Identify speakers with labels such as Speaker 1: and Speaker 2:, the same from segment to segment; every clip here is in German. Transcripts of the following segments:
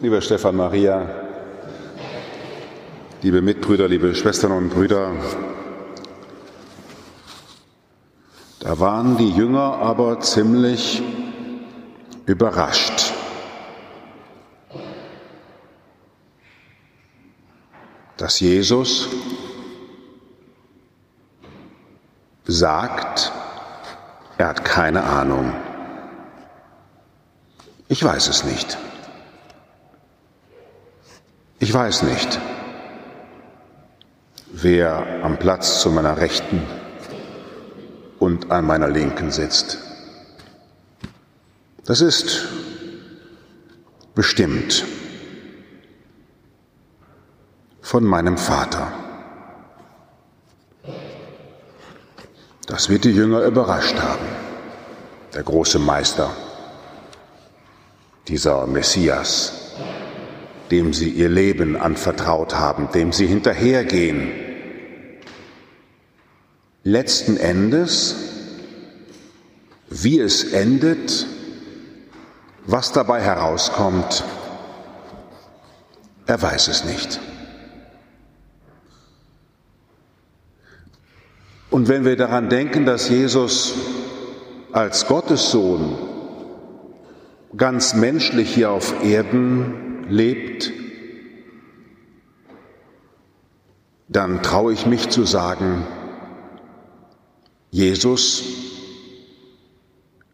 Speaker 1: Lieber Stefan Maria, liebe Mitbrüder, liebe Schwestern und Brüder, da waren die Jünger aber ziemlich überrascht. dass Jesus sagt, er hat keine Ahnung. Ich weiß es nicht. Ich weiß nicht, wer am Platz zu meiner Rechten und an meiner Linken sitzt. Das ist bestimmt von meinem Vater. Das wird die Jünger überrascht haben. Der große Meister, dieser Messias, dem sie ihr Leben anvertraut haben, dem sie hinterhergehen. Letzten Endes, wie es endet, was dabei herauskommt, er weiß es nicht. Und wenn wir daran denken, dass Jesus als Gottessohn ganz menschlich hier auf Erden lebt, dann traue ich mich zu sagen, Jesus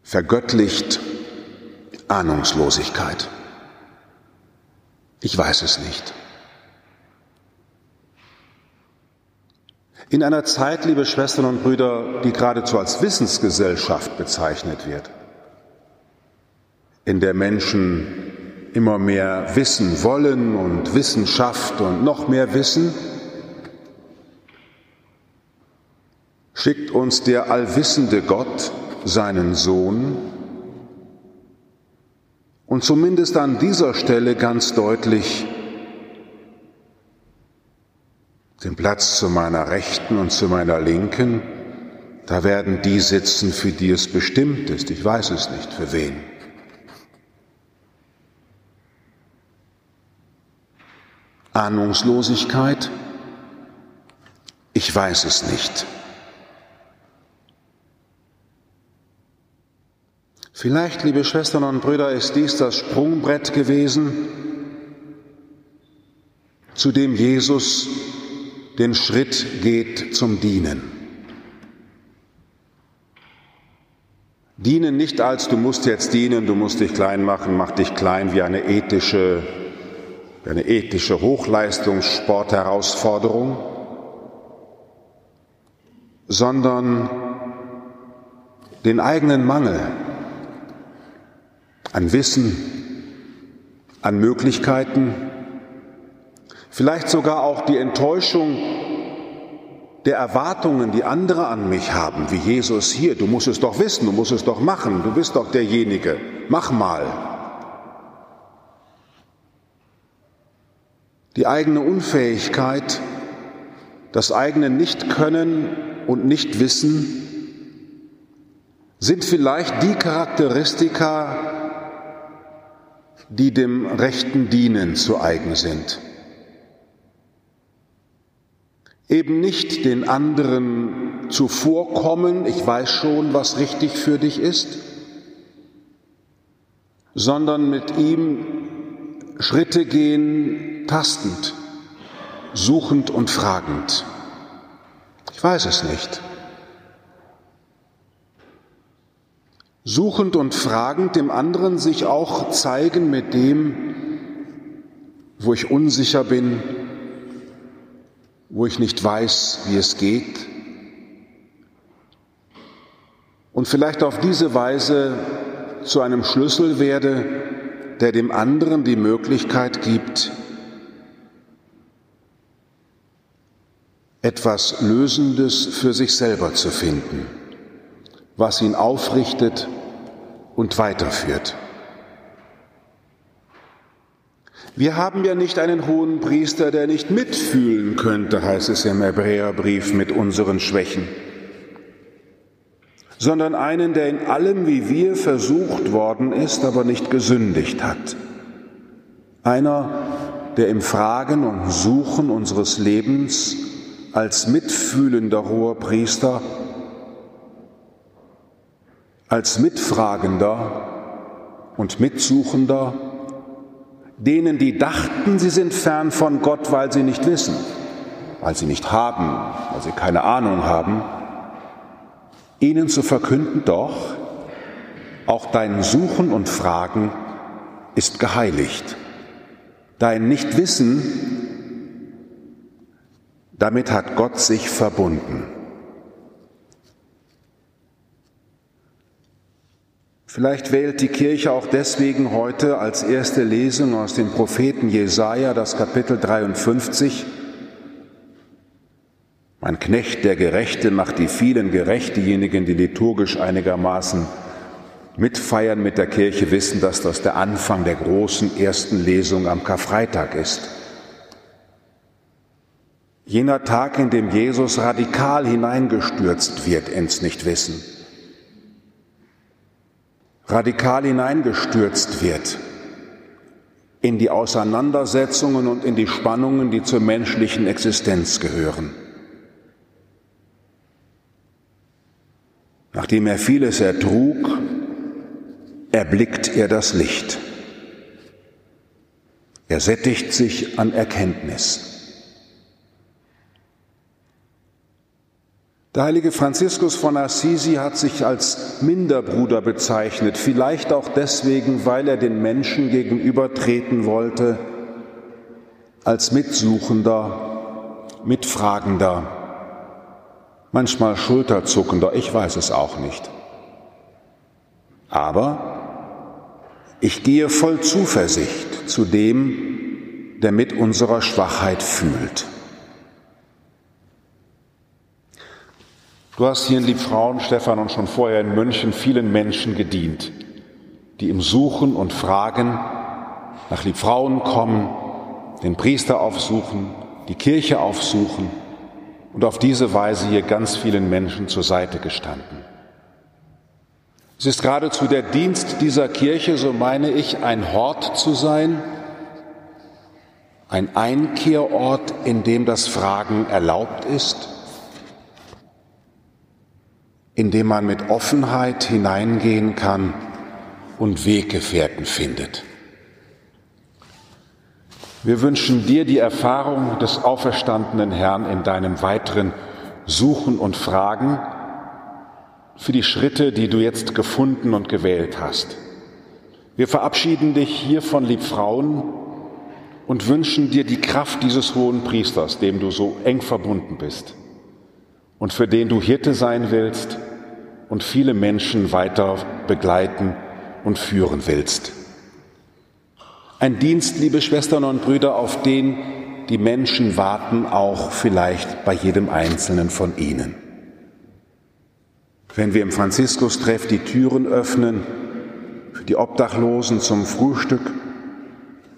Speaker 1: vergöttlicht Ahnungslosigkeit. Ich weiß es nicht. In einer Zeit, liebe Schwestern und Brüder, die geradezu als Wissensgesellschaft bezeichnet wird, in der Menschen immer mehr wissen wollen und Wissenschaft und noch mehr wissen, schickt uns der allwissende Gott seinen Sohn und zumindest an dieser Stelle ganz deutlich den Platz zu meiner Rechten und zu meiner Linken, da werden die sitzen, für die es bestimmt ist. Ich weiß es nicht, für wen. Ahnungslosigkeit? Ich weiß es nicht. Vielleicht, liebe Schwestern und Brüder, ist dies das Sprungbrett gewesen, zu dem Jesus den Schritt geht zum Dienen. Dienen nicht als du musst jetzt dienen, du musst dich klein machen, mach dich klein wie eine ethische, eine ethische Hochleistungssportherausforderung, sondern den eigenen Mangel an Wissen, an Möglichkeiten, vielleicht sogar auch die Enttäuschung der Erwartungen, die andere an mich haben, wie Jesus hier. Du musst es doch wissen, du musst es doch machen, du bist doch derjenige. Mach mal. Die eigene Unfähigkeit, das eigene Nichtkönnen und Nichtwissen sind vielleicht die Charakteristika, die dem rechten Dienen zu eigen sind. Eben nicht den anderen zuvorkommen, ich weiß schon, was richtig für dich ist, sondern mit ihm Schritte gehen, tastend, suchend und fragend. Ich weiß es nicht. Suchend und fragend dem anderen sich auch zeigen mit dem, wo ich unsicher bin, wo ich nicht weiß, wie es geht. Und vielleicht auf diese Weise zu einem Schlüssel werde, der dem anderen die Möglichkeit gibt, etwas Lösendes für sich selber zu finden, was ihn aufrichtet und weiterführt. Wir haben ja nicht einen hohen Priester, der nicht mitfühlen könnte, heißt es im Hebräerbrief, mit unseren Schwächen, sondern einen, der in allem wie wir versucht worden ist, aber nicht gesündigt hat. Einer, der im Fragen und Suchen unseres Lebens als mitfühlender hoher Priester, als Mitfragender und Mitsuchender, denen, die dachten, sie sind fern von Gott, weil sie nicht wissen, weil sie nicht haben, weil sie keine Ahnung haben, ihnen zu verkünden, doch, auch dein Suchen und Fragen ist geheiligt. Dein Nichtwissen, damit hat Gott sich verbunden. Vielleicht wählt die Kirche auch deswegen heute als erste Lesung aus dem Propheten Jesaja das Kapitel 53. Mein Knecht, der Gerechte, macht die vielen gerecht, diejenigen, die liturgisch einigermaßen mitfeiern mit der Kirche, wissen, dass das der Anfang der großen ersten Lesung am Karfreitag ist. Jener Tag, in dem Jesus radikal hineingestürzt wird ins Nichtwissen, radikal hineingestürzt wird in die Auseinandersetzungen und in die Spannungen, die zur menschlichen Existenz gehören. Nachdem er vieles ertrug, erblickt er das Licht. Er sättigt sich an Erkenntnis. Der heilige Franziskus von Assisi hat sich als Minderbruder bezeichnet, vielleicht auch deswegen, weil er den Menschen gegenübertreten wollte, als Mitsuchender, Mitfragender, manchmal Schulterzuckender, ich weiß es auch nicht. Aber ich gehe voll Zuversicht zu dem, der mit unserer Schwachheit fühlt. Du hast hier in Liebfrauen, Stefan, und schon vorher in München vielen Menschen gedient, die im Suchen und Fragen nach Liebfrauen kommen, den Priester aufsuchen, die Kirche aufsuchen und auf diese Weise hier ganz vielen Menschen zur Seite gestanden. Es ist geradezu der Dienst dieser Kirche, so meine ich, ein Hort zu sein, ein Einkehrort, in dem das Fragen erlaubt ist, in dem man mit Offenheit hineingehen kann und Weggefährten findet. Wir wünschen dir die Erfahrung des auferstandenen Herrn in deinem weiteren Suchen und Fragen für die Schritte, die du jetzt gefunden und gewählt hast. Wir verabschieden dich hier von Liebfrauen und wünschen dir die Kraft dieses hohen Priesters, dem du so eng verbunden bist und für den du Hirte sein willst und viele Menschen weiter begleiten und führen willst. Ein Dienst, liebe Schwestern und Brüder, auf den die Menschen warten, auch vielleicht bei jedem Einzelnen von ihnen. Wenn wir im Franziskus-Treff die Türen öffnen für die Obdachlosen zum Frühstück,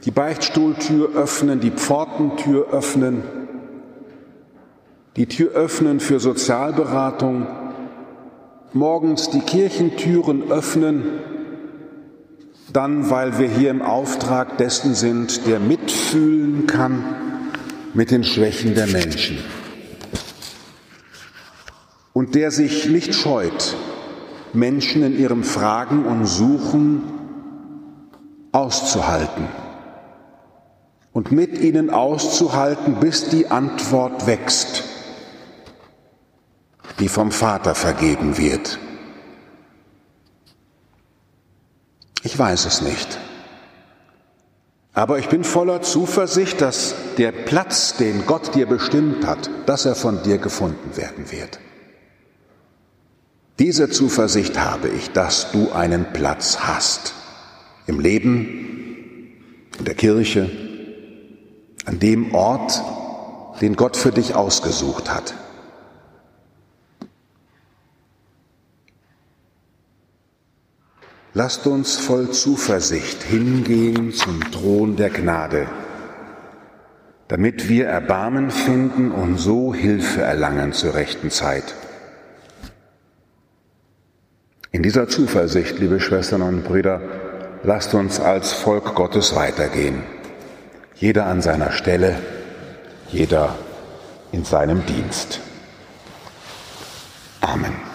Speaker 1: die Beichtstuhltür öffnen, die Pfortentür öffnen, die Tür öffnen für Sozialberatung, morgens die Kirchentüren öffnen, dann weil wir hier im Auftrag dessen sind, der mitfühlen kann mit den Schwächen der Menschen und der sich nicht scheut, Menschen in ihrem Fragen und Suchen auszuhalten und mit ihnen auszuhalten, bis die Antwort wächst die vom Vater vergeben wird? Ich weiß es nicht. Aber ich bin voller Zuversicht, dass der Platz, den Gott dir bestimmt hat, dass er von dir gefunden werden wird. Diese Zuversicht habe ich, dass du einen Platz hast. Im Leben, in der Kirche, an dem Ort, den Gott für dich ausgesucht hat. Lasst uns voll Zuversicht hingehen zum Thron der Gnade, damit wir Erbarmen finden und so Hilfe erlangen zur rechten Zeit. In dieser Zuversicht, liebe Schwestern und Brüder, lasst uns als Volk Gottes weitergehen. jeder an seiner Stelle, jeder in seinem Dienst. Amen.